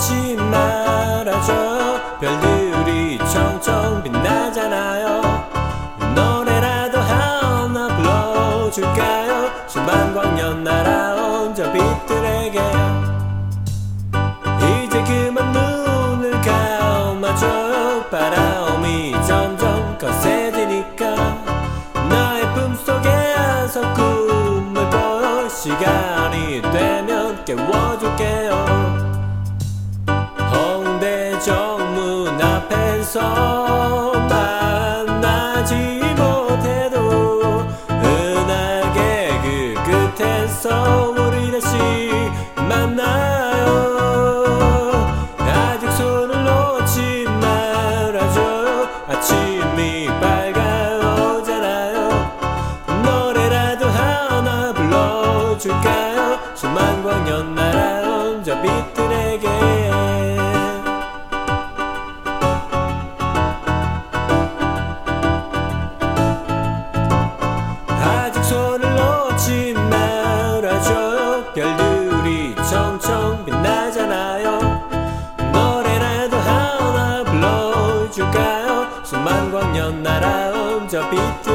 오지 말아줘. 별들이 청청 빛나잖아요. 노래라도 하나 불러줄까요? 수만광년 날아온 저 빛들에게. 이제 그만 눈을 감아줘요 바람이 점점 거세지니까. 나의 꿈속에서 꿈을 보여 시간이 되면 깨워줄게요. 앞에서 만나지 못해도 은하계 그 끝에서 우리 다시 만나요. 아직 손을 놓지 말아줘요 아침이 밝아오잖아요. 노래라도 하나 불러줄까요? 수만 광년 날아온 저 빛들에게 청청 빛나잖아요. 노래라도 하나 불러줄까요? 수만 광년 날아온 저 빛들에게